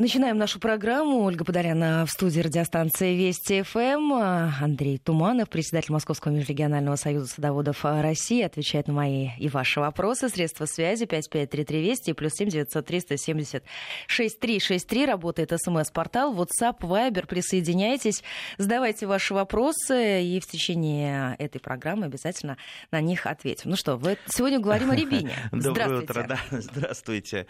Начинаем нашу программу. Ольга Подоряна в студии радиостанции Вести ФМ. Андрей Туманов, председатель Московского межрегионального союза садоводов России, отвечает на мои и ваши вопросы. Средства связи 5533 Вести плюс 7 900 370 6363. Работает смс-портал, WhatsApp, Viber. Присоединяйтесь, задавайте ваши вопросы, и в течение этой программы обязательно на них ответим. Ну что, вы... сегодня говорим о рябине. Доброе утро, да. Здравствуйте.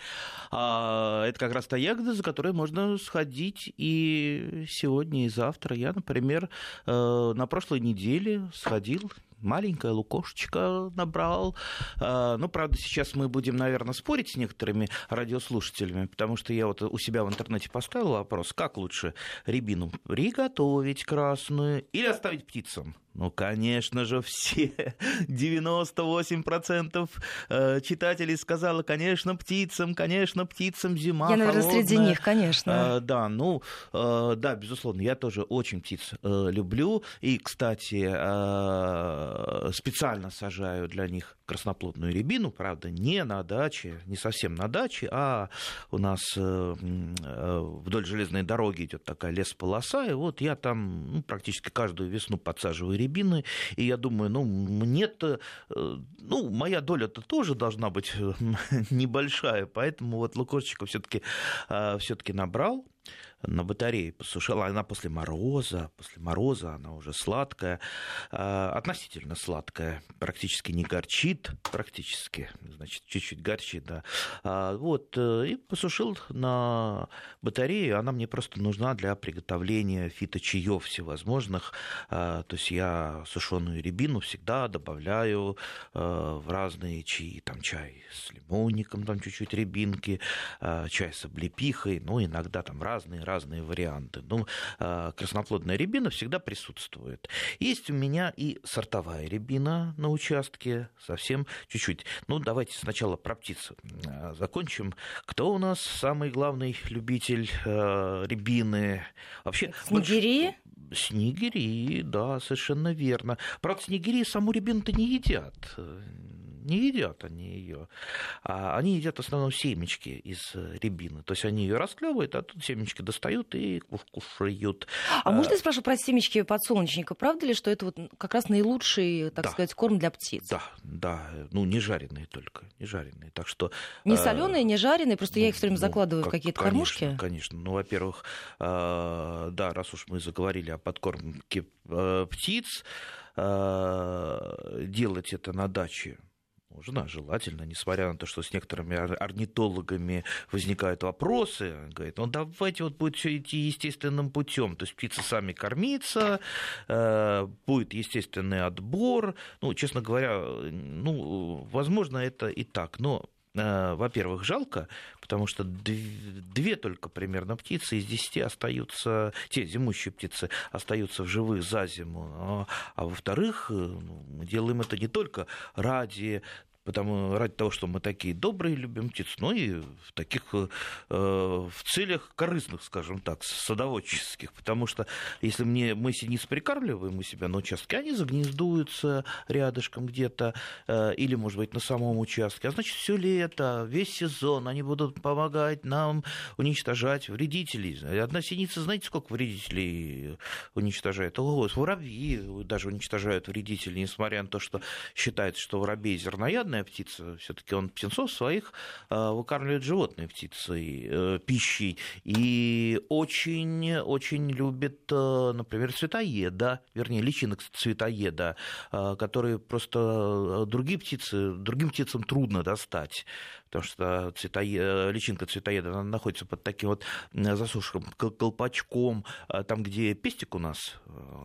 А, это как раз та ягода, за которой которые можно сходить и сегодня, и завтра. Я, например, э, на прошлой неделе сходил, маленькая лукошечка набрал. А, ну, правда, сейчас мы будем, наверное, спорить с некоторыми радиослушателями, потому что я вот у себя в интернете поставил вопрос, как лучше рябину приготовить красную или оставить птицам? Ну, конечно же, все 98% э, читателей сказала, конечно, птицам, конечно, птицам зима Я, наверное, холодная. среди них, конечно. А, да, ну, э, да, безусловно, я тоже очень птиц э, люблю. И, кстати, специально сажаю для них красноплодную рябину, правда, не на даче, не совсем на даче, а у нас вдоль железной дороги идет такая лесполоса, и вот я там ну, практически каждую весну подсаживаю рябины, и я думаю, ну, мне-то, э, ну, моя доля-то тоже должна быть небольшая, поэтому вот лукошечка все-таки э, все-таки набрал, на батарее посушила. Она после мороза, после мороза она уже сладкая, а, относительно сладкая, практически не горчит, практически, значит, чуть-чуть горчит, да. А, вот, э, и посушил на батарее, она мне просто нужна для приготовления фиточаев всевозможных. А, то есть я сушеную рябину всегда добавляю в разные чаи, там чай с лимонником, там чуть-чуть рябинки, чай с облепихой, ну, иногда там разные разные варианты. Ну, а, красноплодная рябина всегда присутствует. Есть у меня и сортовая рябина на участке, совсем чуть-чуть. Ну, давайте сначала про птиц а, закончим. Кто у нас самый главный любитель э, рябины? Вообще, Снегири? Снегири, да, совершенно верно. Правда, снегири саму рябину-то не едят не едят они ее. А они едят в основном семечки из э, рябины. То есть они ее расклевывают, а тут семечки достают и кушают. А, а можно я спрошу про семечки подсолнечника? Правда ли, что это вот как раз наилучший, так да. сказать, корм для птиц? Да, да. Ну, не жареные только. Не жареные. Так что... Не э, соленые, не жареные, просто ну, я их все время ну, закладываю как, в какие-то конечно, кормушки. Конечно. Ну, во-первых, да, раз уж мы заговорили о подкормке птиц, делать это на даче можно, желательно, несмотря на то, что с некоторыми орнитологами возникают вопросы, говорит, ну давайте вот будет все идти естественным путем, то есть птицы сами кормиться, э, будет естественный отбор, ну, честно говоря, ну, возможно, это и так, но э, во-первых, жалко, потому что две только примерно птицы из десяти остаются, те зимущие птицы остаются в живых за зиму. А, а во-вторых, э, ну, мы делаем это не только ради потому ради того, что мы такие добрые, любим птиц, но и в таких э, в целях корыстных, скажем так, садоводческих, потому что если мне, мы синиц прикармливаем у себя на участке, они загнездуются рядышком где-то, э, или, может быть, на самом участке, а значит, все лето, весь сезон они будут помогать нам уничтожать вредителей. Одна синица, знаете, сколько вредителей уничтожает? Ого, воробьи даже уничтожают вредителей, несмотря на то, что считается, что воробей зерноядный, вредная птица, все-таки он птенцов своих э, выкармливает животной птицей, э, пищей. И очень-очень любит, э, например, цветоеда, вернее, личинок цветоеда, которые просто другие птицы, другим птицам трудно достать потому что цветоед, личинка цветоеда она находится под таким вот засушенным колпачком, там, где пестик у нас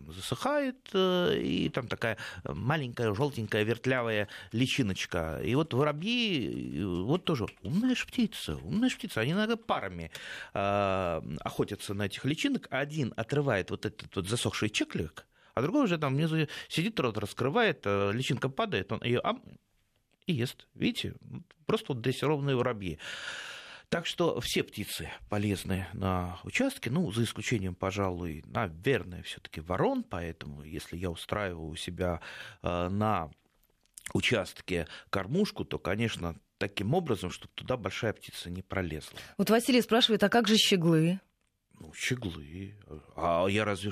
засыхает, и там такая маленькая желтенькая вертлявая личиночка. И вот воробьи, вот тоже умная же птица, умная же птица. Они иногда парами э, охотятся на этих личинок. Один отрывает вот этот вот засохший чеклик, а другой уже там внизу сидит, рот раскрывает, э, личинка падает, он ее и ест. Видите? Просто вот дрессированные воробьи. Так что все птицы полезны на участке, ну, за исключением, пожалуй, наверное, все-таки ворон, поэтому если я устраиваю у себя э, на участке кормушку, то, конечно, таким образом, чтобы туда большая птица не пролезла. Вот Василий спрашивает, а как же щеглы? Ну, щеглы. А я разве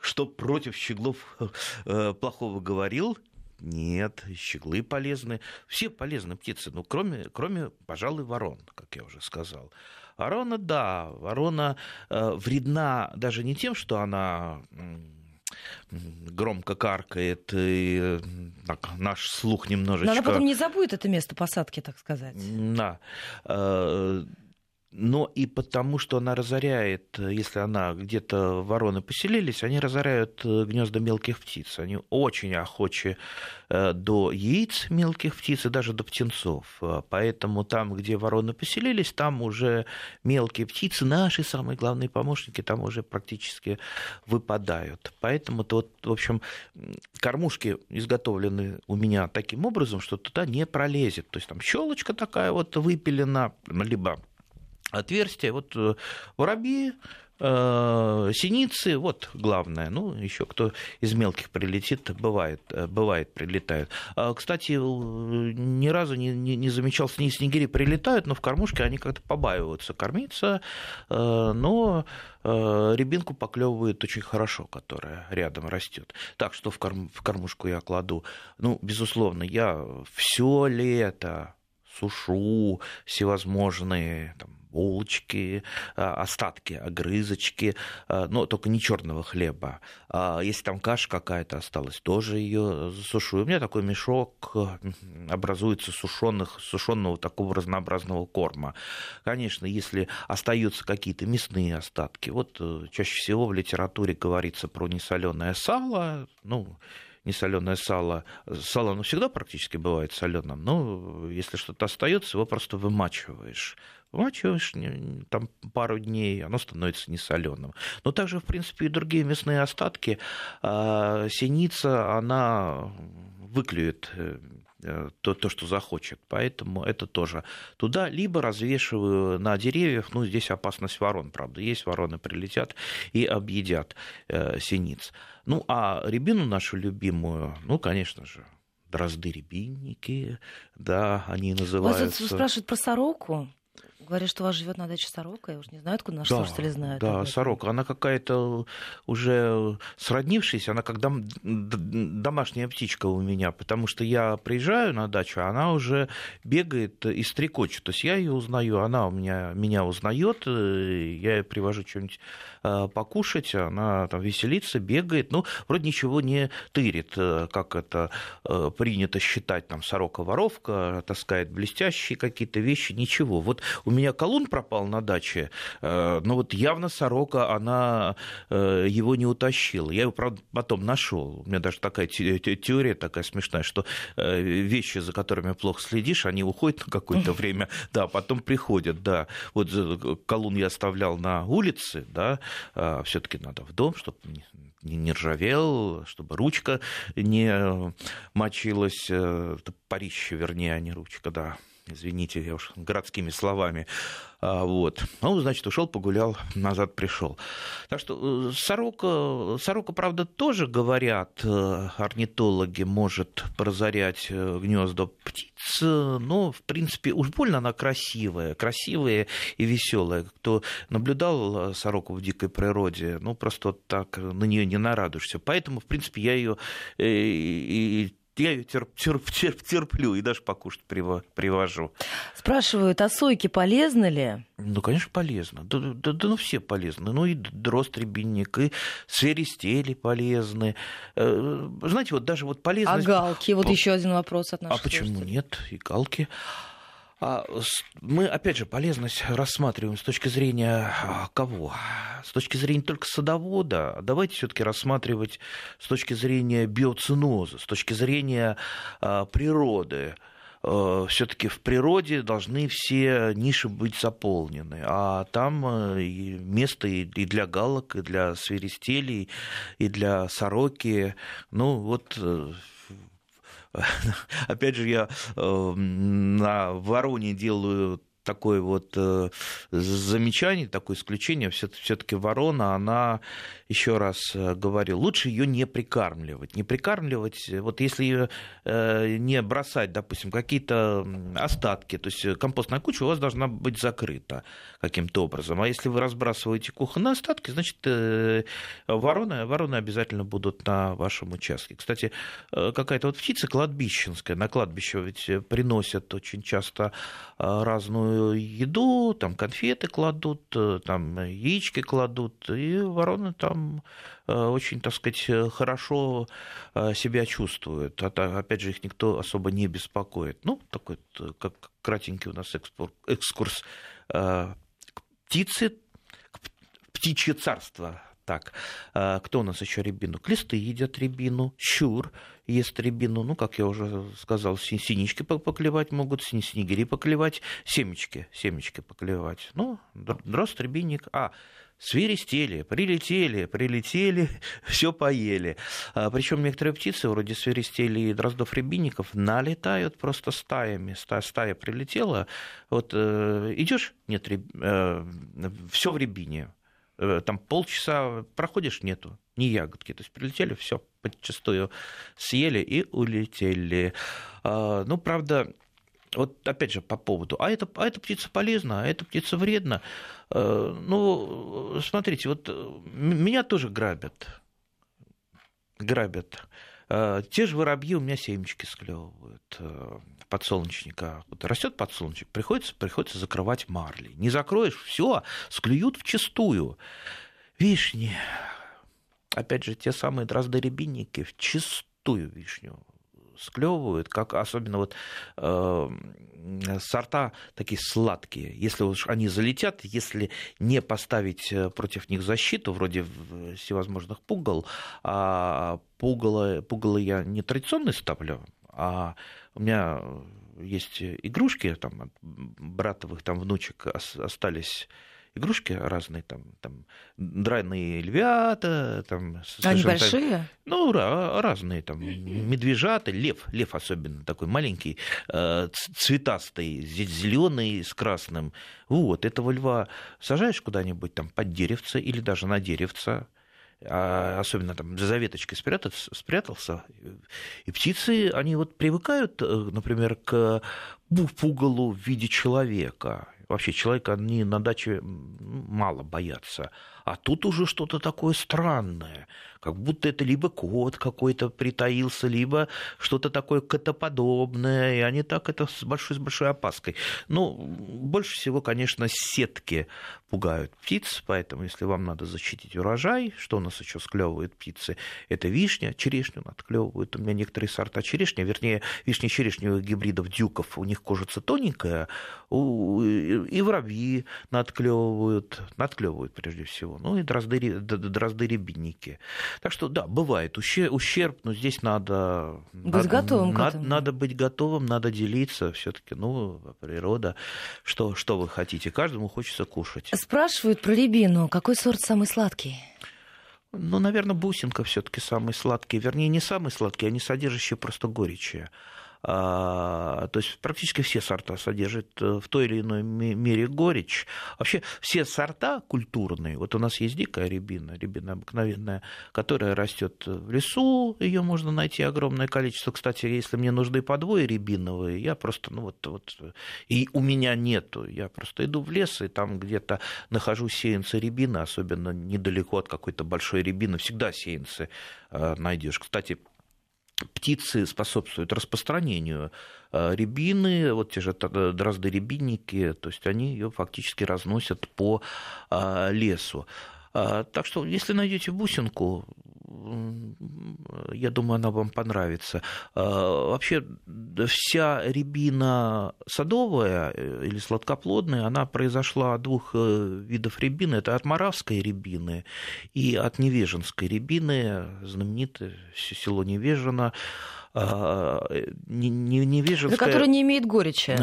что против щеглов э, плохого говорил? Нет, щеглы полезны. Все полезны птицы, ну, кроме, кроме, пожалуй, ворон, как я уже сказал. Ворона, да, ворона э, вредна даже не тем, что она громко каркает, и так, наш слух немножечко... Но она потом не забудет это место посадки, так сказать. Да. Э, но и потому, что она разоряет, если она где-то вороны поселились, они разоряют э, гнезда мелких птиц. Они очень охочи э, до яиц мелких птиц и даже до птенцов. Э, поэтому там, где вороны поселились, там уже мелкие птицы, наши самые главные помощники, там уже практически выпадают. Поэтому-то вот, в общем, кормушки изготовлены у меня таким образом, что туда не пролезет. То есть там щелочка такая вот выпилена, либо отверстия. Вот э, воробьи, э, синицы, вот главное. Ну, еще кто из мелких прилетит, бывает, э, бывает прилетают. А, кстати, ни разу не, не, не замечал, снег, снегири прилетают, но в кормушке они как-то побаиваются кормиться, но рябинку поклевывают очень хорошо, которая рядом растет. Так что в, корм, в кормушку я кладу. Ну, безусловно, я все лето сушу всевозможные там, булочки, а, остатки, огрызочки, а, но только не черного хлеба. А если там каша какая-то осталась, тоже ее засушу. у меня такой мешок образуется сушеных, сушеного такого разнообразного корма. Конечно, если остаются какие-то мясные остатки, вот э, чаще всего в литературе говорится про несоленое сало, ну, несоленое сало. Сало, оно всегда практически бывает соленым, но если что-то остается, его просто вымачиваешь. Вымачиваешь там пару дней, оно становится несоленым. Но также, в принципе, и другие мясные остатки. А, синица, она выклюет э, э, то, то, что захочет. Поэтому это тоже туда. Либо развешиваю на деревьях. Ну, здесь опасность ворон, правда. Есть вороны прилетят и объедят э, синиц. Ну, а рябину нашу любимую, ну, конечно же, дрозды-рябинники, да, они называются. Вас спрашивают про сороку. Говорят, что у вас живет на даче сорока. Я уже не знаю, откуда наши да, слушатели знают. Да, сорока. Она какая-то уже сроднившаяся, она как дом, домашняя птичка у меня, потому что я приезжаю на дачу, а она уже бегает и стрекочет. То есть я ее узнаю, она у меня, меня узнает, э, я ей привожу что-нибудь э, покушать, она там веселится, бегает, ну, вроде ничего не тырит, э, как это принято считать, там, сорока-воровка, таскает блестящие какие-то вещи, ничего. Вот у меня колун пропал на даче, э, но вот явно сорока, она э, его не утащила. Я его, правда, потом нашел. У меня даже такая теория такая смешная, что э, вещи, за которыми плохо следишь, они уходят на какое-то время, да, потом приходят, да. Вот колун я оставлял на улице, да, а все-таки надо в дом, чтобы не ржавел, чтобы ручка не мочилась, парище, вернее, а не ручка, да извините, я уж городскими словами. А, вот. Ну, значит, ушел, погулял, назад пришел. Так что э, сорока, сорока, правда, тоже говорят, э, орнитологи, может разорять э, гнезда птиц, но, в принципе, уж больно она красивая, красивая и веселая. Кто наблюдал сороку в дикой природе, ну, просто так на нее не нарадуешься. Поэтому, в принципе, я ее и я ее терп, терп, терп, терплю и даже покушать привожу. Спрашивают, а сойки полезны ли? Ну, конечно, полезно. Да, да, да ну, все полезны. Ну, и дрозд рябинник, и свиристели полезны. Э, знаете, вот даже вот полезно... А галки? Вот еще один вопрос от наших А почему нет? И галки. А мы, опять же, полезность рассматриваем с точки зрения а, кого? С точки зрения только садовода. Давайте все-таки рассматривать с точки зрения биоциноза, с точки зрения а, природы все-таки в природе должны все ниши быть заполнены, а там место и для галок, и для свиристелей, и для сороки. Ну вот э, опять же, я э, на Вороне делаю такое вот э, замечание, такое исключение. Все-таки ворона, она, еще раз э, говорю, лучше ее не прикармливать. Не прикармливать, вот если ее э, не бросать, допустим, какие-то остатки, то есть компостная куча у вас должна быть закрыта каким-то образом. А если вы разбрасываете кухонные остатки, значит, вороны, вороны обязательно будут на вашем участке. Кстати, какая-то вот птица кладбищенская, на кладбище ведь приносят очень часто разную еду, там конфеты кладут, э, там яички кладут, и вороны там э, очень, так сказать, хорошо э, себя чувствуют. А опять же, их никто особо не беспокоит. Ну, такой, как кратенький у нас экскурс к птице, к птичье царство так, кто у нас еще рябину? Клесты едят рябину, щур ест рябину, ну, как я уже сказал, синички поклевать могут, снегири поклевать, семечки, семечки поклевать. Ну, дрозд, рябинник. А, свиристели, прилетели, прилетели, все поели. А, причем некоторые птицы, вроде свиристели и дроздов рябинников, налетают просто стаями. Стая, стая прилетела, вот э, идешь, нет, э, все в рябине. Э, там полчаса проходишь, нету, ни ягодки. То есть прилетели, все, подчастую съели и улетели. А, ну, правда, вот опять же по поводу, а эта, а эта птица полезна, а эта птица вредна. Э, ну, смотрите, вот меня тоже грабят. Грабят. Э, те же воробьи у меня семечки склевывают подсолнечника. Вот растет подсолнечник, приходится, приходится закрывать марлей. Не закроешь, все, склюют вчистую. Вишни, опять же, те самые дроздорябинники вчистую вишню склевывают, как особенно вот э, сорта такие сладкие. Если уж они залетят, если не поставить э, против них защиту, вроде всевозможных пугал, а пугало, пугало я не традиционно ставлю, а у меня есть игрушки, там, от братовых там, внучек остались игрушки разные, там, там драйные львята, там... Они большие? Так, ну, разные, там, медвежата, лев, лев особенно такой маленький, э, цветастый, зеленый с красным. Вот, этого льва сажаешь куда-нибудь там под деревце или даже на деревце, а особенно там за веточкой спрятаться, спрятался, и птицы, они вот привыкают, э, например, к пугалу в виде человека. Вообще человека они на даче мало боятся. А тут уже что-то такое странное, как будто это либо кот какой-то притаился, либо что-то такое котоподобное, и они так это с большой, с большой опаской. Ну, больше всего, конечно, сетки пугают птиц, поэтому если вам надо защитить урожай, что у нас еще склевывают птицы, это вишня, черешню надклевывают. У меня некоторые сорта черешни, вернее, вишни черешневых гибридов дюков, у них кожица тоненькая, и воробьи надклевывают, надклевывают прежде всего ну и дрозды, дрозды рябинники. Так что, да, бывает ущерб, но здесь надо... Быть надо, готовым надо, надо быть готовым, надо делиться все таки ну, природа, что, что вы хотите. Каждому хочется кушать. Спрашивают про рябину. Какой сорт самый сладкий? Ну, наверное, бусинка все-таки самый сладкий. Вернее, не самый сладкий, а не содержащий просто горечи. А, то есть практически все сорта содержат э, в той или иной мере горечь. Вообще все сорта культурные, вот у нас есть дикая рябина, рябина обыкновенная, которая растет в лесу, ее можно найти огромное количество. Кстати, если мне нужны подвои рябиновые, я просто, ну вот, вот, и у меня нету, я просто иду в лес, и там где-то нахожу сеянцы рябины, особенно недалеко от какой-то большой рябины, всегда сеянцы э, найдешь. Кстати, птицы способствуют распространению э, рябины, вот те же дрозды-рябинники, то есть они ее фактически разносят по э, лесу. Так что, если найдете бусинку, я думаю, она вам понравится. А, вообще, вся рябина садовая э, или сладкоплодная, она произошла от двух э, видов рябины. Это от моравской рябины и от невеженской рябины, знаменитое село Невежино. Не, не, не вижу... Который не имеет горечи.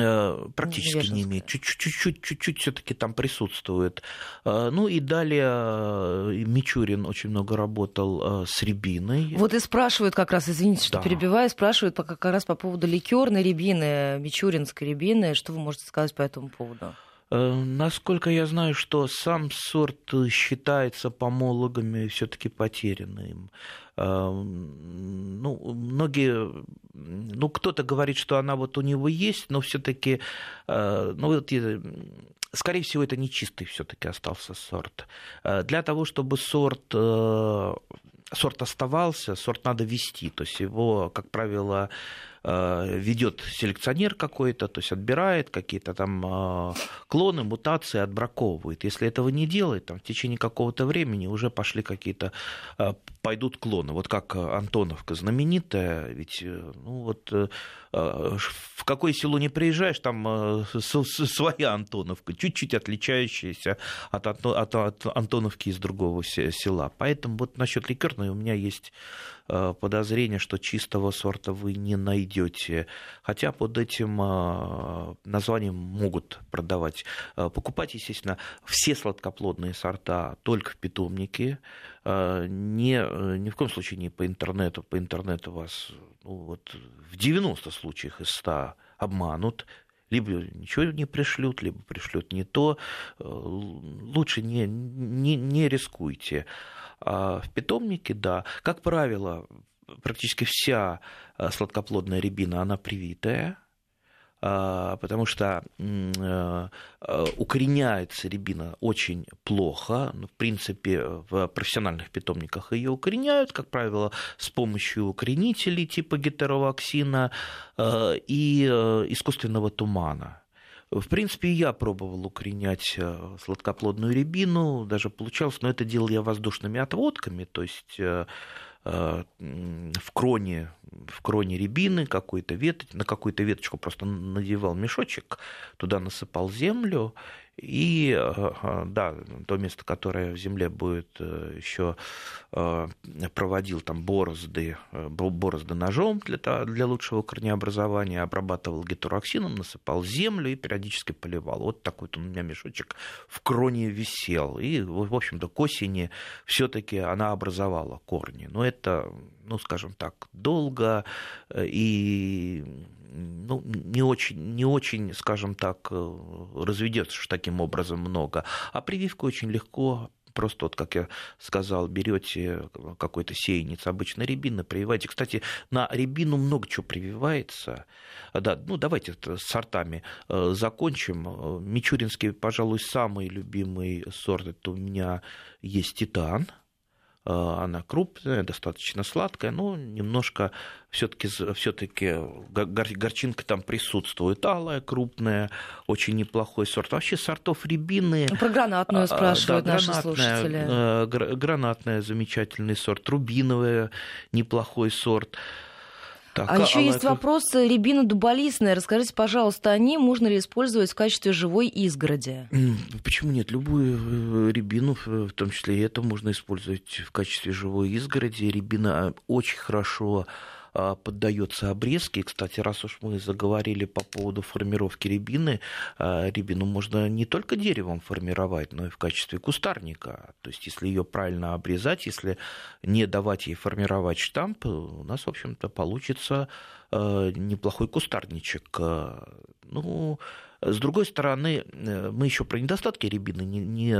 Практически не имеет. Чуть-чуть, чуть-чуть все-таки там присутствует. Ну и далее Мичурин очень много работал с рябиной. Вот и спрашивают как раз, извините, что да. перебиваю, спрашивают как раз по поводу ликерной рябины, мичуринской рябины. Что вы можете сказать по этому поводу? Э, насколько я знаю, что сам сорт считается помологами все-таки потерянным. Э, ну, многие, ну, кто-то говорит, что она вот у него есть, но все-таки, э, ну, вот скорее всего, это не чистый все-таки остался сорт. Для того, чтобы сорт сорт оставался, сорт надо вести. То есть его, как правило, ведет селекционер какой-то, то есть отбирает какие-то там э, клоны, мутации, отбраковывает. Если этого не делает, там, в течение какого-то времени уже пошли какие-то, э, пойдут клоны. Вот как Антоновка знаменитая, ведь ну, вот, в какое село не приезжаешь, там своя Антоновка, чуть-чуть отличающаяся от, от, от Антоновки из другого села. Поэтому вот насчет ликерной у меня есть Э, подозрение, что чистого сорта вы не найдете. Хотя под этим э, названием могут продавать. Э, покупать, естественно, все сладкоплодные сорта только в питомнике. Не, ни в коем случае не по интернету. По интернету вас ну, вот, в 90 случаях из 100 обманут либо ничего не пришлют, либо пришлют не то. Лучше не, не, не рискуйте. А в питомнике, да, как правило, практически вся э, сладкоплодная рябина, она привитая, потому что э, э, укореняется рябина очень плохо. Ну, в принципе, в профессиональных питомниках ее укореняют, как правило, с помощью укоренителей типа гетероваксина и искусственного тумана. В принципе, я пробовал укоренять э, сладкоплодную рябину, даже получалось, но это делал я воздушными отводками, то есть э, э, в кроне, в кроне рябины какой-то вет, на какую-то веточку просто надевал мешочек, туда насыпал землю и э, да, то место, которое в земле будет э, еще э, проводил там борозды, борозды ножом для, для лучшего корнеобразования, обрабатывал гетероксином, насыпал землю и периодически поливал. Вот такой вот у меня мешочек в кроне висел. И, в общем-то, к осени все-таки она образовала корни. Но это, ну, скажем так, долго и ну, не очень, не очень, скажем так, э, разведется таким образом много. А прививка очень легко просто вот, как я сказал, берете какой-то сеянец, обычно рябина, прививаете. Кстати, на рябину много чего прививается. Да, ну, давайте с сортами э, закончим. Мичуринский, пожалуй, самый любимый сорт, это у меня есть титан – Э, она крупная, достаточно сладкая, но немножко все-таки все-таки горчинка там присутствует. Алая, крупная, очень неплохой сорт. Вообще сортов рябины... Ну, про гранатную а, спрашивают да, наши гранатная, слушатели. Э, гранатная, замечательный сорт. Рубиновая, неплохой сорт. Так, а, а еще есть это... вопрос рябина дуболистная. Расскажите, пожалуйста, о ней можно ли использовать в качестве живой изгороди? Почему нет? Любую э, рябину, в том числе и это, можно использовать в качестве живой изгороди. Рябина очень хорошо поддается обрезке. Кстати, раз уж мы заговорили по поводу формировки рябины, а, рябину можно не только деревом формировать, но и в качестве кустарника. То есть, если ее правильно обрезать, если не давать ей формировать штамп, у нас, в общем-то, получится а, неплохой кустарничек. Ну, с другой стороны, э, мы еще про недостатки рябины не, не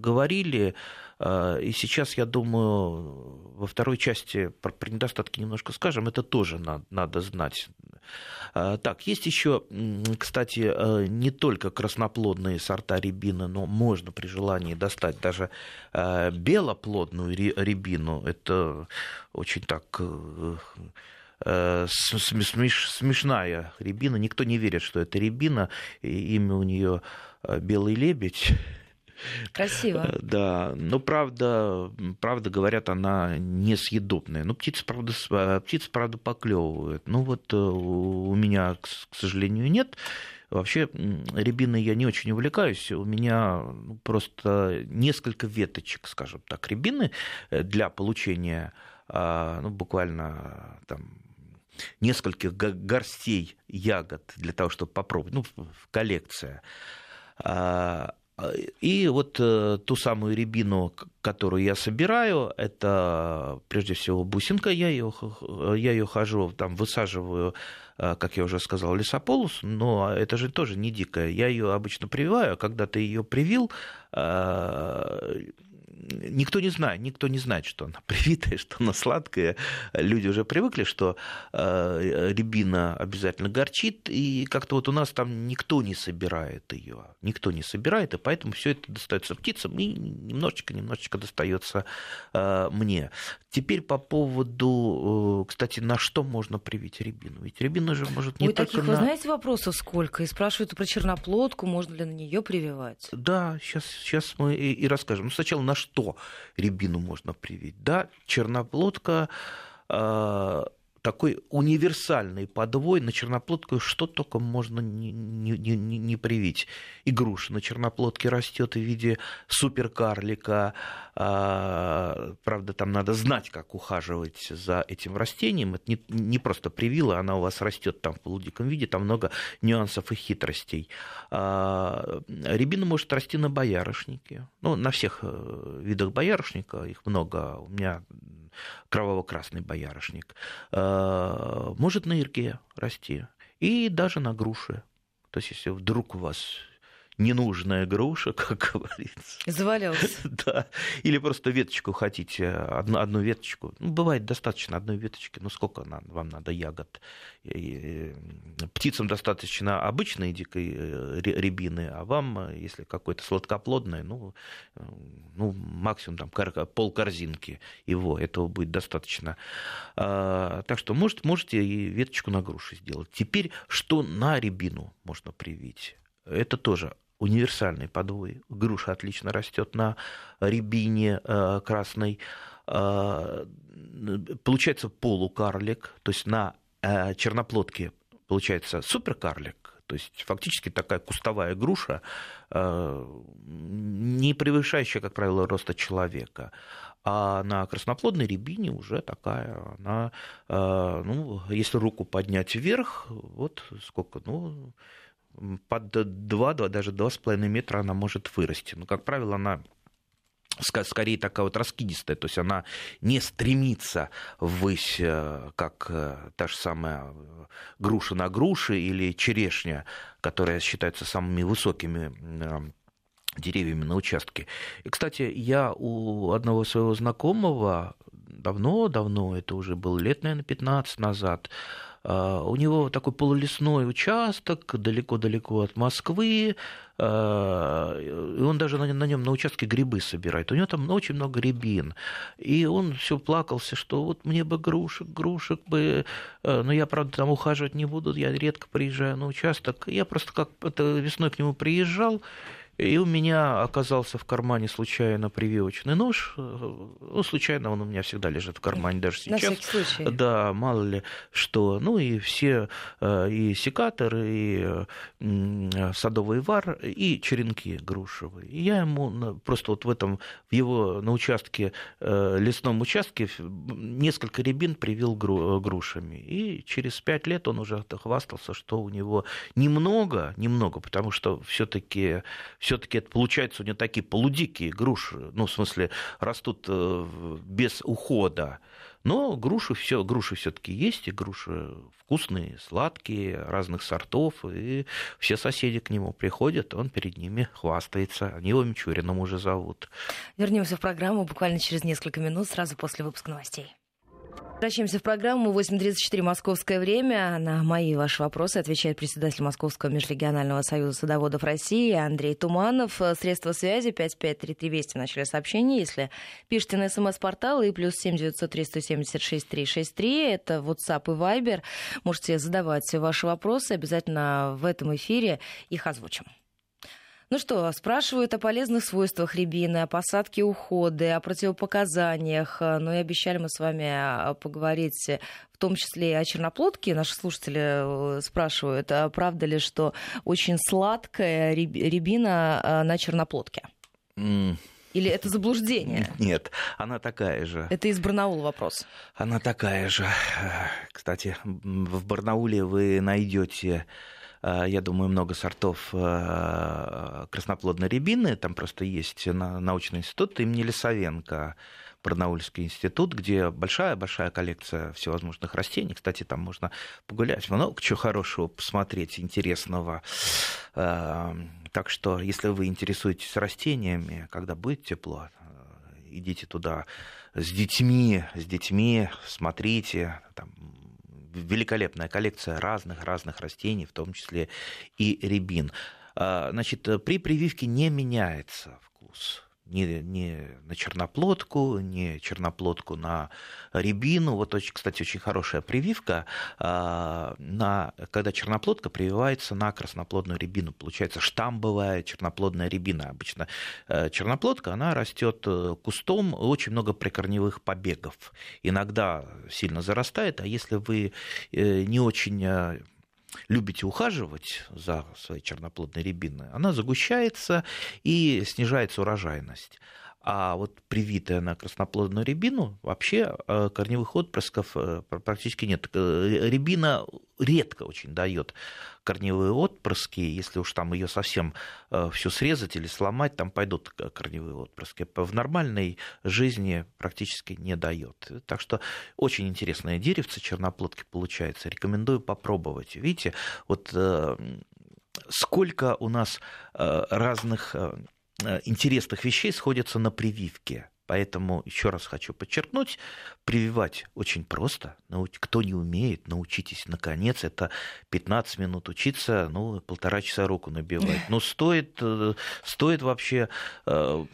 говорили. А, и сейчас, я думаю, во второй части про, про недостатки немножко скажем. Это тоже надо, надо знать. Так, есть еще, кстати, э, не только красноплодные сорта рябины, но можно при желании достать даже э, белоплодную рябину. Это очень так Э, смешная рябина. Никто не верит, что это рябина. Имя у нее э, Белый лебедь. Красиво. Э, да, но правда, правда говорят, она несъедобная. Ну, птицы, правда, птицы, правда, поклевывают. Ну, вот у меня, к сожалению, нет. Вообще, рябиной я не очень увлекаюсь. У меня ну, просто несколько веточек, скажем так, рябины для получения а, ну, буквально там нескольких горстей ягод для того, чтобы попробовать, ну, коллекция. А, и вот э, ту самую рябину, которую я собираю, это прежде всего бусинка, я ее, я ее хожу, там высаживаю, э, как я уже сказал, лесополос, но это же тоже не дикая. Я ее обычно прививаю, а когда ты ее привил, э, никто не знает, никто не знает, что она привитая, что она сладкая. Люди уже привыкли, что э, рябина обязательно горчит, и как-то вот у нас там никто не собирает ее, никто не собирает, и поэтому все это достается птицам и немножечко-немножечко достается э, мне. Теперь по поводу, э, кстати, на что можно привить рябину? Ведь рябина же может не Ой, только таких, на... вы знаете, вопросов сколько? И спрашивают про черноплодку, можно ли на нее прививать? Да, сейчас, сейчас мы и, и расскажем. Ну, сначала на что рябину можно привить? Да, черноплодка э, такой универсальный подвой на черноплодку, что только можно не, не, не, привить. И груша на черноплодке растет в виде суперкарлика. А, правда, там надо знать, как ухаживать за этим растением. Это не, не просто привила, она у вас растет там в полудиком виде, там много нюансов и хитростей. А, рябина может расти на боярышнике. Ну, на всех э, видах боярышника, их много. У меня кроваво-красный боярышник, э, может на ирге расти и даже на груше. То есть, если вдруг у вас ненужная груша, как говорится. Завалялась. Да. Или просто веточку хотите, одну, одну веточку. Ну, бывает достаточно одной веточки. Ну, сколько нам, вам надо ягод? И, птицам достаточно обычной дикой э, рябины, а вам, если какой-то сладкоплодный, ну, э, ну максимум там пол корзинки его, этого будет достаточно. А, так что может, можете и веточку на груши сделать. Теперь, что на рябину можно привить? Это тоже универсальный подвой. Груша отлично растет на рябине э, красной. Э, получается полукарлик, то есть на э, черноплодке получается суперкарлик, то есть фактически такая кустовая груша, не превышающая, как правило, роста человека. А на красноплодной рябине уже такая, она, ну, если руку поднять вверх, вот сколько, ну, под 2, даже 2,5 метра она может вырасти. Но, как правило, она скорее такая вот раскидистая, то есть она не стремится ввысь, э, как э, та же самая э, груша на груши или черешня, которая считается самыми высокими деревьями на участке. И, кстати, я у одного своего знакомого давно-давно, это уже был лет, наверное, 15 назад, у него такой полулесной участок далеко-далеко от Москвы, а, и он даже на нем на участке грибы собирает. У него там очень много рябин. И он все плакался, что вот мне бы грушек, грушек бы, а, но я, правда, там ухаживать не буду, я редко приезжаю на участок. Я просто как то весной к нему приезжал, и у меня оказался в кармане случайно прививочный нож. Ну, случайно он у меня всегда лежит в кармане даже сейчас. На всякий случай. Да, мало ли что. Ну и все, э, и секатор, и садовый вар, и черенки грушевые. И я ему просто вот в этом, в его на участке, э, лесном участке, несколько рябин привил грушами. И через пять лет он уже хвастался, что у него немного, немного, потому что все-таки все-таки это получается у него такие полудикие груши, ну, в смысле, растут э, без ухода. Но груши все, груши все-таки есть, и груши вкусные, сладкие, разных сортов, и все соседи к нему приходят, он перед ними хвастается. Они его Мичурином уже зовут. Вернемся в программу буквально через несколько минут, сразу после выпуска новостей. Возвращаемся в программу 8.34 московское время. На мои ваши вопросы отвечает председатель Московского межрегионального союза садоводов России Андрей Туманов. Средства связи 553320 в начале сообщения. Если пишите на смс-портал и плюс 7903 176 363, это WhatsApp и Viber. Можете задавать ваши вопросы. Обязательно в этом эфире их озвучим. Ну что, спрашивают о полезных свойствах рябины, о посадке уходы, о противопоказаниях. Ну и обещали мы с вами а, поговорить в том числе и о черноплодке. Наши слушатели э, спрашивают, а правда ли, что очень сладкая рябина на черноплодке? Mm. Или это заблуждение? Нет, она такая же. Это из Барнаула вопрос. Она такая же. Кстати, в Барнауле вы найдете я думаю, много сортов красноплодной рябины. Там просто есть научный институт имени Лисовенко. Барнаульский институт, где большая-большая коллекция всевозможных растений. Кстати, там можно погулять, много чего хорошего посмотреть, интересного. Э, так что, если вы интересуетесь растениями, когда будет тепло, э, идите туда с детьми, с детьми, смотрите, там великолепная коллекция разных-разных растений, в том числе и рябин. Э, значит, при прививке не меняется вкус не, не на черноплодку, не черноплодку на рябину. Вот, очень, кстати, очень хорошая прививка, а, на, когда черноплодка прививается на красноплодную рябину. Получается штамбовая черноплодная рябина. Обычно э, черноплодка, она растет э, кустом, очень много прикорневых побегов. Иногда сильно зарастает, а если вы э, не очень любите ухаживать за своей черноплодной рябиной, она загущается и снижается урожайность. А вот привитая на красноплодную рябину, вообще э, корневых отпрысков э, практически нет. Э, рябина редко очень дает корневые отпрыски. Если уж там ее совсем всю срезать или сломать, там пойдут корневые отпрыски. В нормальной жизни практически не дает. Так что очень интересное деревце черноплодки получается. Рекомендую попробовать. Видите, вот сколько у нас разных интересных вещей сходятся на прививке. Поэтому еще раз хочу подчеркнуть, прививать очень просто. Кто не умеет, научитесь наконец. Это 15 минут учиться, ну, полтора часа руку набивать. Но стоит, э, стоит вообще э,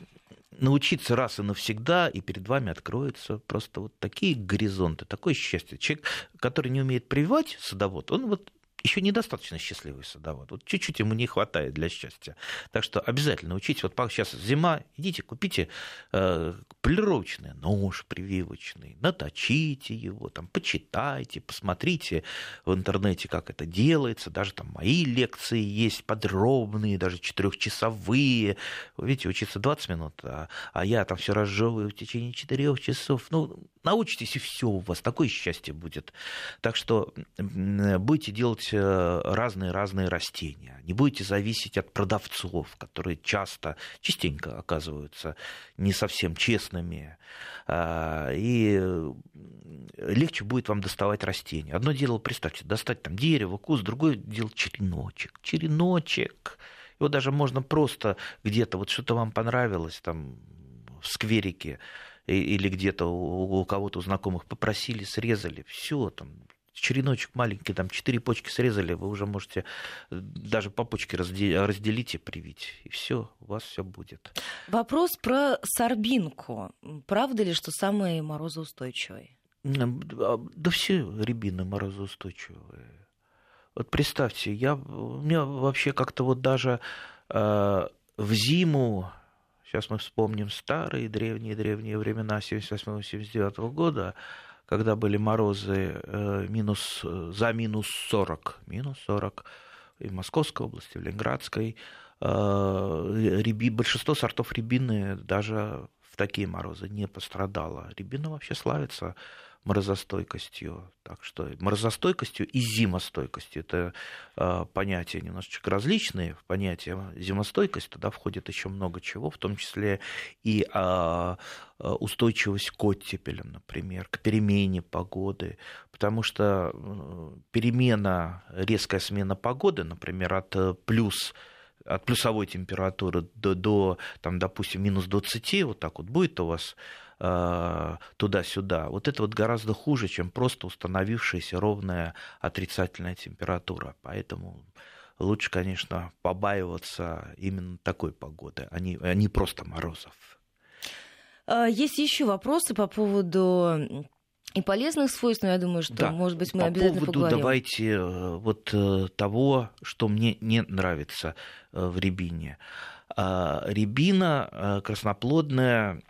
научиться раз и навсегда, и перед вами откроются просто вот такие горизонты, такое счастье. Человек, который не умеет прививать, садовод, он вот еще недостаточно счастливый садовод. Вот чуть-чуть ему не хватает для счастья. Так что обязательно учитесь. Вот сейчас зима, идите, купите э, полировочный нож прививочный, наточите его, там, почитайте, посмотрите в интернете, как это делается. Даже там мои лекции есть подробные, даже четырехчасовые. Вы видите, учиться 20 минут, а, а я там все разжевываю в течение четырех часов. Ну, научитесь, и все у вас. Такое счастье будет. Так что будете делать разные-разные растения. Не будете зависеть от продавцов, которые часто, частенько оказываются не совсем честными. А, и легче будет вам доставать растения. Одно дело, представьте, достать там дерево, куст, другое дело череночек. Череночек. Его даже можно просто где-то, вот что-то вам понравилось там в скверике, или где-то у, кого-то у знакомых попросили, срезали, все, там череночек маленький, там четыре почки срезали, вы уже можете э, даже по почке разделить и привить. И все, у вас все будет. Вопрос про сорбинку. Правда ли, что самые морозоустойчивые? А, да все рябины морозоустойчивые. Вот представьте, я, у меня вообще как-то вот даже э, в зиму, сейчас мы вспомним старые древние-древние времена 78-79 года, когда были морозы э, минус, э, за минус 40, минус 40 и в Московской области, в Ленинградской, э, реби, большинство сортов рябины даже в такие морозы не пострадало. Рябина вообще славится морозостойкостью. Так что морозостойкостью и зимостойкостью это э, понятия немножечко различные. В понятие зимостойкость туда входит еще много чего, в том числе и э, устойчивость к оттепелям, например, к перемене погоды. Потому что перемена, резкая смена погоды, например, от плюс от плюсовой температуры до, до там, допустим, минус 20, вот так вот будет у вас Э, туда-сюда. Вот это вот гораздо хуже, чем просто установившаяся ровная отрицательная температура. Поэтому лучше, конечно, побаиваться именно такой погоды, а не, а не просто морозов. А, есть еще вопросы по поводу и полезных свойств, но я думаю, что, да. может быть, мы по обязательно поводу поговорим. давайте э, вот э, того, что мне не нравится в рябине. А, рябина а, красноплодная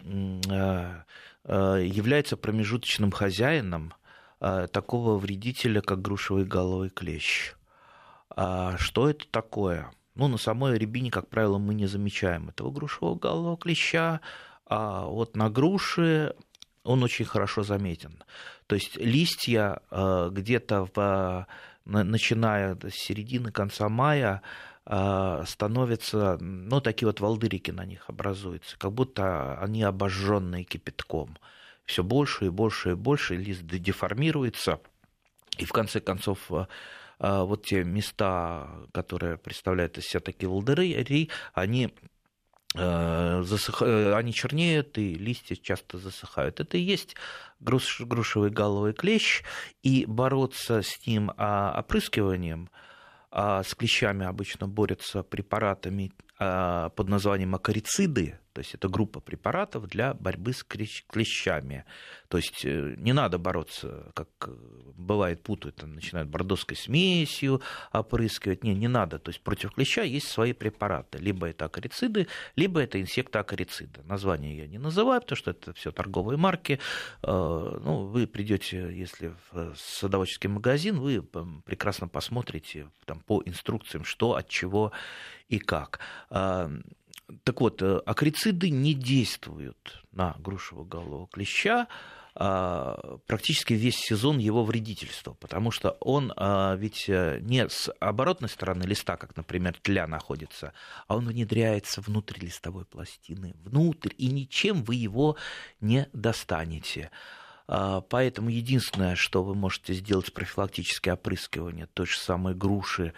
а, является промежуточным хозяином такого вредителя, как грушевый головый клещ. Что это такое? Ну, на самой рябине, как правило, мы не замечаем этого грушевого голового клеща, а вот на груши он очень хорошо заметен. То есть листья э, где-то в, начиная с середины, конца мая э, становятся, ну, такие вот волдырики на них образуются, как будто они обожженные кипятком. Все больше и больше и больше лист деформируется, и в конце концов э, вот те места, которые представляют из себя такие волдыри, они засых... Э, они чернеют, и листья часто засыхают. Это и есть груш... грушевый галовый клещ, и бороться с ним а, опрыскиванием, а с клещами обычно борются препаратами а, под названием акарициды, то есть это группа препаратов для борьбы с клещами. То есть э, не надо бороться, как э, бывает, путают, начинают бордоской смесью опрыскивать. Не, не надо. То есть против клеща есть свои препараты. Либо это акарициды, либо это инсектоакарициды. Название я не называю, потому что это все торговые марки. Э, ну, вы придете, если в садоводческий магазин, вы прекрасно посмотрите там, по инструкциям, что, от чего и как. Так вот, э, акрициды не действуют на грушево-голового клеща а, практически весь сезон его вредительства, потому что он а, ведь э, не с оборотной стороны листа, как, например, тля находится, а он внедряется внутрь листовой пластины, внутрь, и ничем вы его не достанете. А, поэтому единственное, что вы можете сделать профилактическое опрыскивание той же самой груши,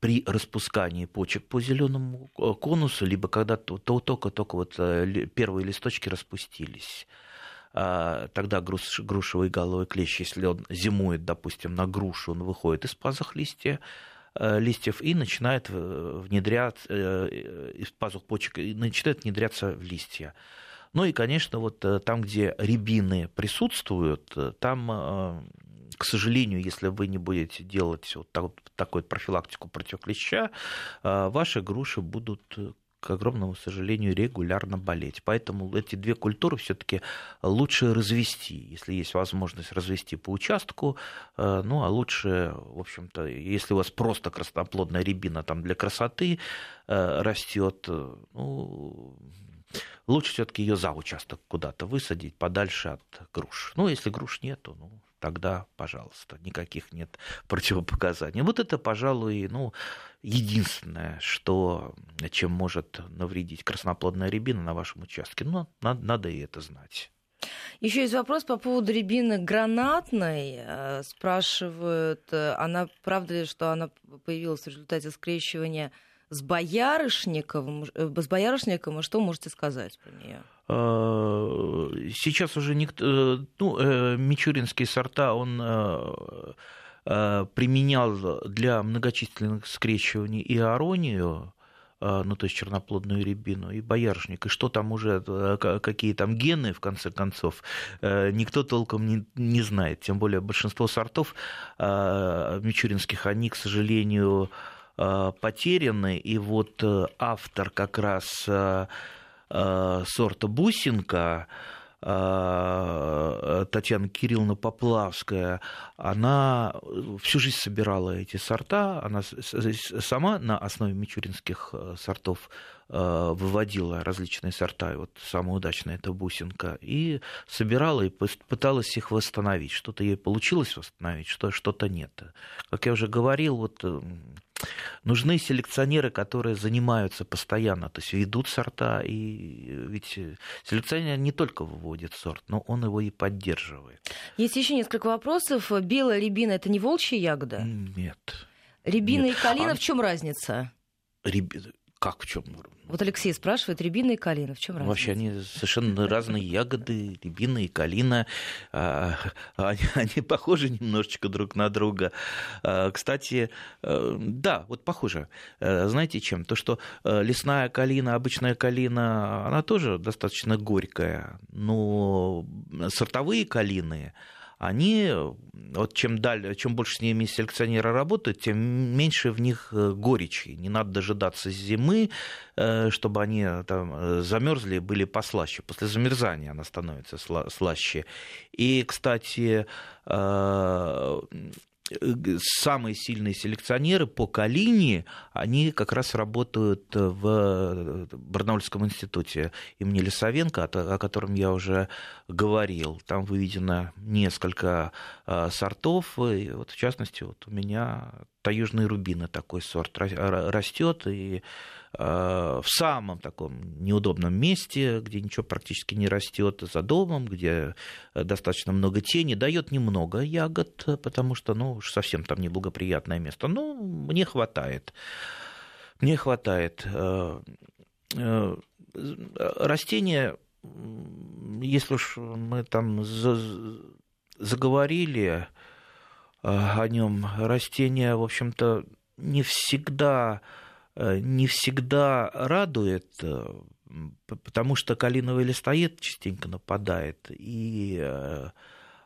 при распускании почек по зеленому э, конусу, либо когда только-только вот э, первые листочки распустились. А, тогда груш, грушевый головой клещ, если он зимует, допустим, на грушу, он выходит из пазух листья, листьев и начинает внедряться из пазух почек и начинает внедряться в листья. Ну и, конечно, вот там, где рябины присутствуют, там к сожалению, если вы не будете делать вот такую профилактику против клеща, а, ваши груши будут к огромному сожалению, регулярно болеть. Поэтому эти две культуры все-таки лучше развести, если есть возможность развести по участку. А, ну, а лучше, в общем-то, если у вас просто красноплодная рябина там для красоты растет, ну, лучше все-таки ее за участок куда-то высадить, подальше от груш. Ну, если груш нету, ну, тогда, пожалуйста, никаких нет противопоказаний. Вот это, пожалуй, ну, единственное, что, чем может навредить красноплодная рябина на вашем участке. Но надо, надо и это знать. Еще есть вопрос по поводу рябины гранатной. Э, спрашивают, э, она правда ли, что она появилась в результате скрещивания с боярышником, э, с боярышником, и что можете сказать про нее? А, сейчас уже никто, э, ну, э, мичуринские сорта он применял для многочисленных скрещиваний и аронию, ну, то есть черноплодную рябину, и боярышник, и что там уже, какие там гены, в конце концов, никто толком не, не знает, тем более большинство сортов мичуринских, они, к сожалению, потеряны, и вот э, автор как раз э, сорта бусинка, Татьяна Кирилловна Поплавская, она всю жизнь собирала эти сорта, она сама на основе мичуринских сортов выводила различные сорта, и вот самая удачная это бусинка, и собирала и пыталась их восстановить. Что-то ей получилось восстановить, что-то нет. Как я уже говорил, вот Нужны селекционеры, которые занимаются постоянно, то есть ведут сорта, и ведь селекционер не только выводит сорт, но он его и поддерживает. Есть еще несколько вопросов. Белая рябина это не волчья ягода? Нет. Рябина Нет. и калина а... в чем разница? Ряб... Как в чем? Вот Алексей спрашивает, рябина и калина, в чем разница? Вообще они совершенно разные ягоды, рябина и калина. А, они, они похожи немножечко друг на друга. А, кстати, э, да, вот похоже. Э, знаете чем? То, что э, лесная калина, обычная калина, она тоже достаточно горькая. Но сортовые калины, они, вот чем, далее, чем больше с ними селекционеры работают, тем меньше в них э, горечи. Не надо дожидаться зимы, э, чтобы они э, там замерзли, были послаще. После замерзания она становится слаще. И, кстати, самые сильные селекционеры по калине, они как раз работают в Барнаульском институте имени Лисовенко, о котором я уже говорил. Там выведено несколько сортов, и вот в частности вот у меня таежные рубины такой сорт растет, и Э, в самом таком неудобном месте, где ничего практически не растет, за домом, где э, достаточно много тени, дает немного ягод, потому что, ну, уж совсем там неблагоприятное место. Но мне хватает. Мне хватает. Э, растения, если уж мы там заговорили о нем, растения, в общем-то, не всегда Э, не всегда радует, э, потому что калиновый листоед частенько нападает, и э, Э,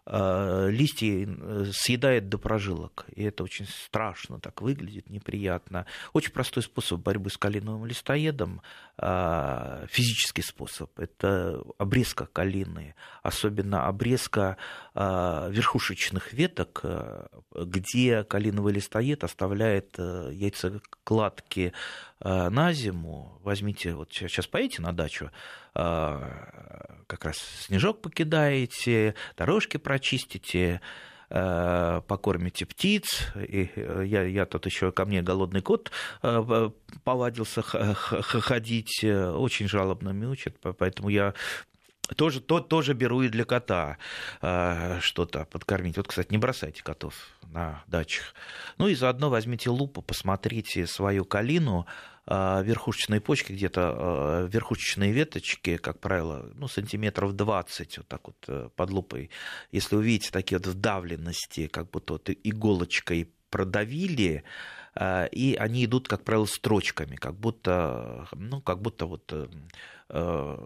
листья э, съедает до прожилок. И это очень страшно так выглядит, неприятно. Очень простой способ борьбы с калиновым листоедом, э, физический способ, это обрезка калины, особенно обрезка верхушечных веток, где калиновый листоед оставляет яйцекладки на зиму. Возьмите, вот сейчас поедете на дачу, как раз снежок покидаете, дорожки прочистите, а, покормите птиц. И э, я, я тут еще ко мне голодный кот повадился ходить, очень жалобно мяучит, поэтому я тоже, то, тоже беру и для кота э, что-то подкормить. Вот, кстати, не бросайте котов на дачах. Ну и заодно возьмите лупу, посмотрите свою калину, э, верхушечные почки, где-то э, верхушечные веточки, как правило, ну, сантиметров 20, вот так вот э, под лупой. Если увидите такие вот вдавленности, как будто вот иголочкой продавили, э, и они идут, как правило, строчками, как будто, ну, как будто вот э, Э,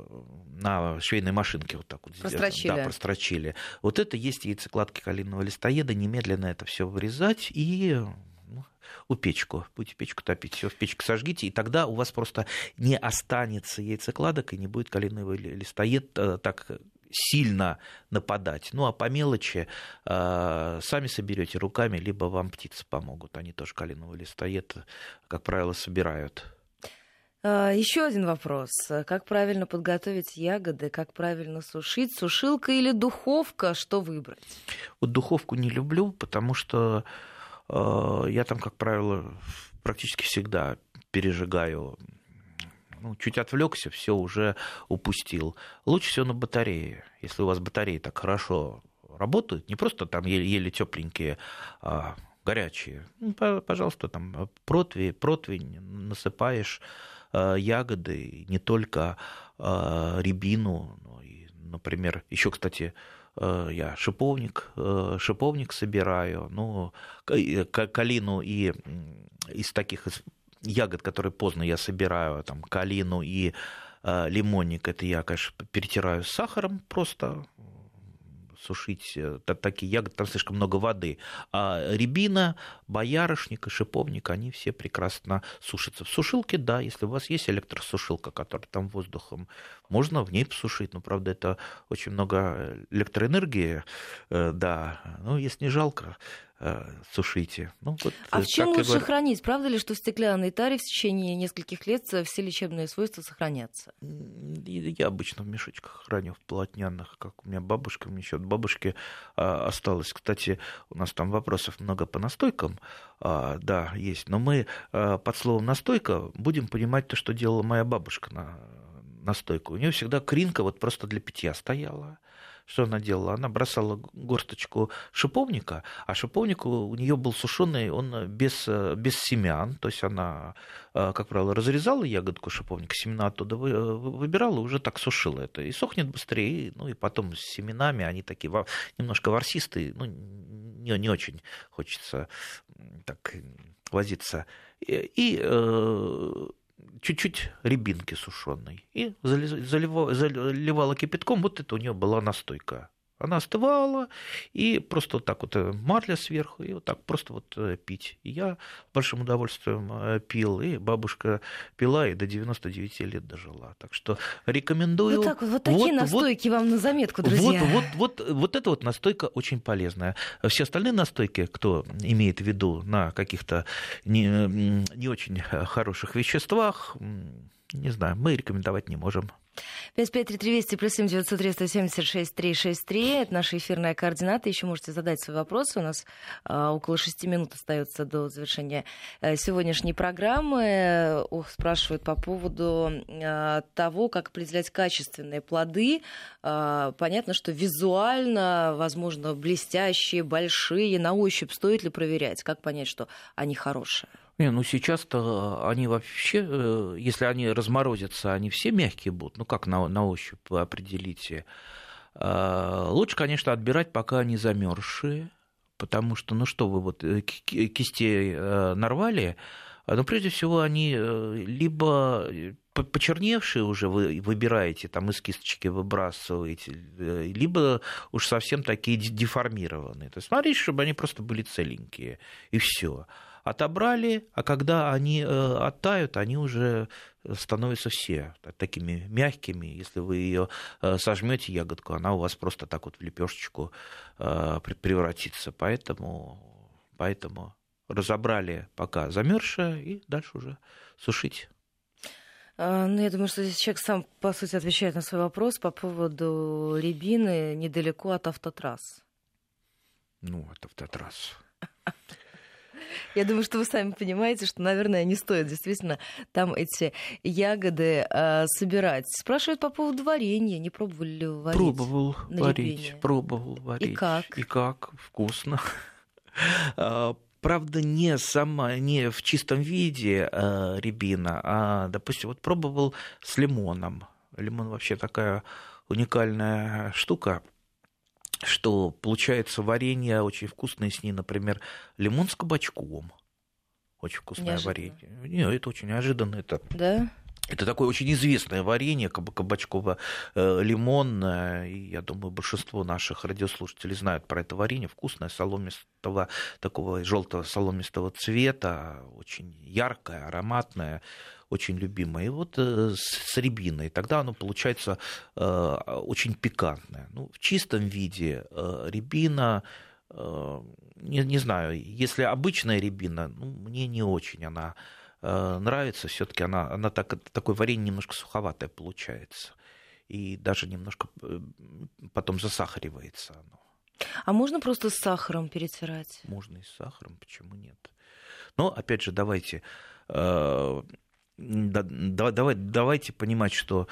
на швейной машинке вот так вот прострочили. Да, прострочили. Вот это есть яйцекладки калийного листоеда, немедленно это все вырезать и ну, у печку. Будете печку топить, все в печку сожгите, и тогда у вас просто не останется яйцекладок и не будет калийный листоед так сильно нападать. Ну а по мелочи э, сами соберете руками, либо вам птицы помогут. Они тоже калиновый листоед, как правило, собирают. А, Еще один вопрос. Как правильно подготовить ягоды? Как правильно сушить? Сушилка или духовка? Что выбрать? Вот духовку не люблю, потому что я там, как правило, практически всегда пережигаю. Ну, чуть отвлекся, все уже упустил. Лучше всего на батарее. Если у вас батареи так хорошо работают, не просто там еле, еле тепленькие, а горячие. Ну, пожалуйста, там противень, противень насыпаешь Э, ягоды, не только э, рябину, но и, например, еще, кстати, э, я шиповник, шиповник собираю, ну, калину и из таких ягод, которые поздно я собираю, там, калину и лимонник, это я, конечно, перетираю с сахаром просто, сушить э, такие ягоды, там слишком много воды. А рябина, боярышник и шиповник, они все прекрасно сушатся. В сушилке, да, если у вас есть электросушилка, которая там воздухом, можно в ней посушить. Но, правда, это очень много электроэнергии, э, да. Ну, если не жалко, Э, сушите. Ну, вот, а в чем лучше говорю... хранить? Правда ли, что в стеклянной таре в течение нескольких лет все лечебные свойства сохранятся? Я обычно в мешочках храню, в полотняных, как у меня бабушка, меня еще от бабушки а, осталось. Кстати, у нас там вопросов много по настойкам, а, да, есть, но мы а, под словом настойка будем понимать то, что делала моя бабушка на настойку. У нее всегда кринка вот просто для питья стояла. Что она делала? Она бросала горсточку шиповника, а шиповник у нее был сушеный, он без, без семян, то есть она, э, как правило, разрезала ягодку шиповника, семена оттуда выбирала, уже так сушила это. И сохнет быстрее, ну и потом с семенами, они такие немножко ворсистые, ну не, не очень хочется так возиться. И, и э, чуть-чуть рябинки сушеной и заливала, кипятком, вот это у нее была настойка. Она остывала, и просто вот так вот э, марля сверху, и вот так просто вот э, пить. И я с большим удовольствием э, пил, и бабушка пила, и до 99 лет дожила. Так что рекомендую. Вот, так, вот такие вот, настойки вот, вам на заметку, друзья. Вот, вот, вот, вот эта вот настойка очень полезная. Все остальные настойки, кто имеет в виду на каких-то не, не очень хороших веществах, не знаю, мы рекомендовать не можем. 553320 плюс 7 903 176 363. Это наша эфирная координата. Еще можете задать свои вопросы. У нас а, около 6 минут остается до завершения а, сегодняшней программы. Ох, спрашивают по поводу а, того, как определять качественные плоды. А, понятно, что визуально, возможно, блестящие, большие. На ощупь стоит ли проверять? Как понять, что они хорошие? Не, ну сейчас-то они вообще, э, если они разморозятся, они все мягкие будут. Ну как на, на ощупь вы определите? А, лучше, конечно, отбирать, пока они замерзшие, потому что, ну что вы вот э, кисти э, нарвали, но прежде всего они либо почерневшие уже вы выбираете, там из кисточки выбрасываете, либо уж совсем такие деформированные. То есть смотрите, чтобы они просто были целенькие, и все отобрали, а когда они э, оттают, они уже становятся все такими мягкими. Если вы ее э, сожмете ягодку, она у вас просто так вот в лепешечку э, превратится. Поэтому, поэтому разобрали пока замерзшее и дальше уже сушить. А, ну, я думаю, что здесь человек сам, по сути, отвечает на свой вопрос по поводу рябины недалеко от автотрасс. Ну, от автотрасс. Я думаю, что вы сами понимаете, что, наверное, не стоит действительно там эти ягоды э, собирать. Спрашивают по поводу варенья. Не пробовали ли вы варить? Пробовал варить, пробовал варить. И как? И как? Вкусно. А, правда, не сама, не в чистом виде э, рябина, а, допустим, вот пробовал с лимоном. Лимон вообще такая уникальная штука что получается варенье очень вкусное с ней, например, лимон с кабачком. Очень вкусное Неожиданно. варенье. Нет, это очень неожиданно. Это... Да? Это такое очень известное варенье, кабачково-лимонное. И я думаю, большинство наших радиослушателей знают про это варенье. Вкусное, соломистого, такого желтого соломистого цвета, очень яркое, ароматное очень любимое. И вот э, с рябиной. Тогда оно получается э, очень пикантное. Ну, в чистом виде э, рябина не, не знаю, если обычная рябина, ну, мне не очень она нравится, все-таки она, она так, такое варенье немножко суховатое получается. И даже немножко потом засахаривается оно. А можно просто с сахаром перетирать? Можно и с сахаром, почему нет? Но, опять же, давайте да, давай, давайте понимать, что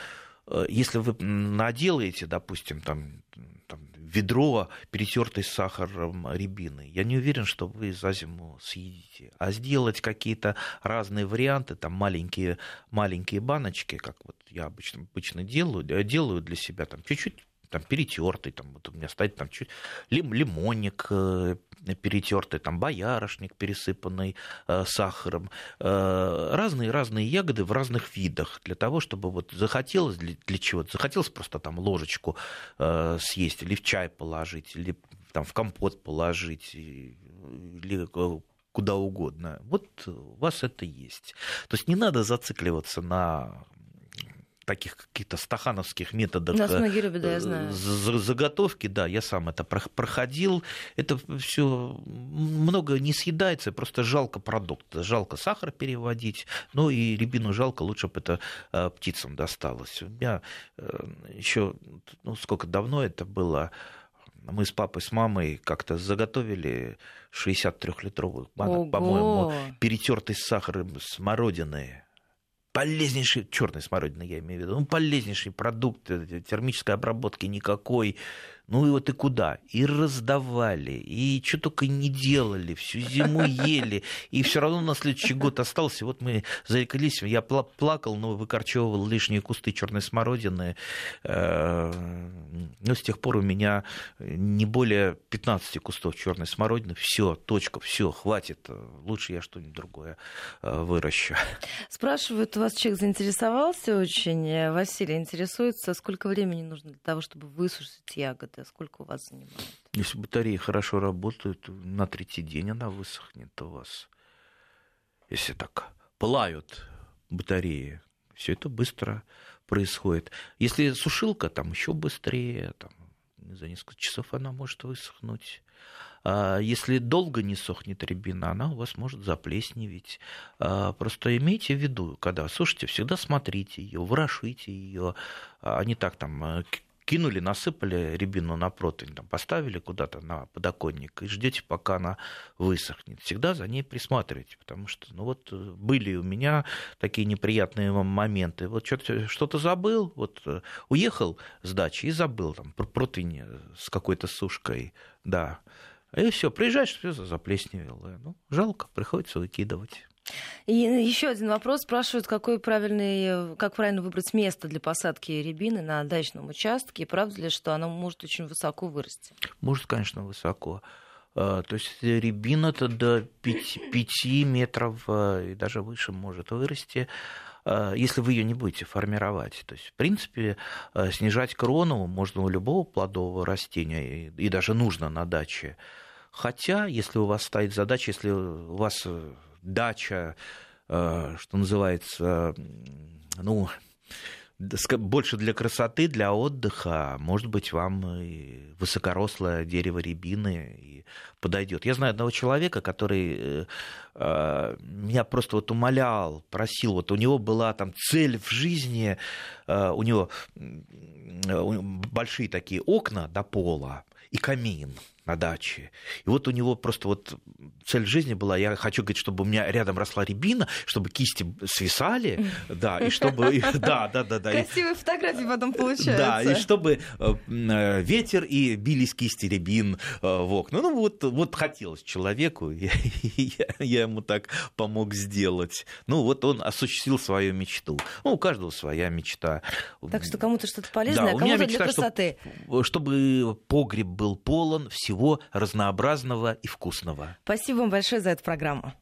э, если вы наделаете, допустим, там, там ведро перетертой с сахаром рябины, я не уверен, что вы за зиму съедите. А сделать какие-то разные варианты, там маленькие, маленькие баночки, как вот я обычно, обычно делаю, делаю для себя, там чуть-чуть там перетертый, там вот у меня стоит там чуть лим, лимонник э, перетертый, там боярышник пересыпанный э, сахаром, э, разные-разные ягоды в разных видах, для того, чтобы вот захотелось для, для чего-то, захотелось просто там ложечку съесть, или в чай положить, или там в компот положить, или куда угодно. Вот у вас это есть. То есть не надо зацикливаться на таких каких-то стахановских методах Нас многие любят, да, я знаю. заготовки, да, я сам это проходил. Это все много не съедается, просто жалко продукт. Жалко сахар переводить, ну и рябину жалко, лучше бы это э, птицам досталось. У меня э, еще, ну сколько давно это было, мы с папой, с мамой как-то заготовили 63-литровую банок, по-моему, перетертый с сахаром смородины полезнейший, черный смородина я имею в виду, ну, полезнейший продукт, термической обработки никакой, ну и вот и куда? И раздавали, и что только не делали, всю зиму ели, и все равно на следующий год остался. Вот мы зарекались, я плакал, но выкорчевывал лишние кусты черной смородины. Э, но с тех пор у меня не более 15 кустов черной смородины. Все, точка, все, хватит. Лучше я что-нибудь другое э, выращу. Спрашивают, у вас человек заинтересовался очень. Василий интересуется, сколько времени нужно для того, чтобы высушить ягоды? Это сколько у вас занимает? Если батареи хорошо работают, на третий день она высохнет у вас. Если так пылают батареи, все это быстро происходит. Если сушилка, там еще быстрее, там, за несколько часов она может высохнуть. А если долго не сохнет рябина, она у вас может заплесневеть. А просто имейте в виду, когда сушите, всегда смотрите ее, ворошите ее, а не так там э, кинули, насыпали рябину на противень, там, поставили куда-то на подоконник и ждете, пока она высохнет. Всегда за ней присматривайте, потому что ну вот э, были у меня такие неприятные моменты. Вот что-то, забыл, вот э, уехал с дачи и забыл там противень с какой-то сушкой, да. И все, приезжаешь, все заплесневело. Ну, жалко, приходится выкидывать. И еще один вопрос. Спрашивают, какой правильный, как правильно выбрать место для посадки рябины на дачном участке. Правда ли, что оно может очень высоко вырасти? Может, конечно, высоко. А, то есть рябина то до 5, 5 метров а, и даже выше может вырасти а, если вы ее не будете формировать. То есть, в принципе, снижать крону можно у любого плодового растения, и даже нужно на даче. Хотя, если у вас стоит задача, если у вас э, дача, э, что называется, ну, больше для красоты, для отдыха, может быть, вам и высокорослое дерево рябины подойдет. Я знаю одного человека, который э, э, меня просто вот умолял, просил, вот у него была там цель в жизни, у него большие такие окна до пола и камин на даче. И вот у него просто вот цель жизни была, я хочу, говорить, чтобы у меня рядом росла рябина, чтобы кисти свисали, да, и чтобы... Да, да, да. да. Красивые фотографии потом получаются. Да, и чтобы э, э, ветер и бились кисти рябин э, в окна. Ну, вот, вот хотелось человеку, я, я, я ему так помог сделать. Ну, вот он осуществил свою мечту. Ну, у каждого своя мечта. Так что кому-то что-то полезное, да, а кому-то для красоты. Чтобы, чтобы погреб был полон всего всего разнообразного и вкусного. Спасибо вам большое за эту программу.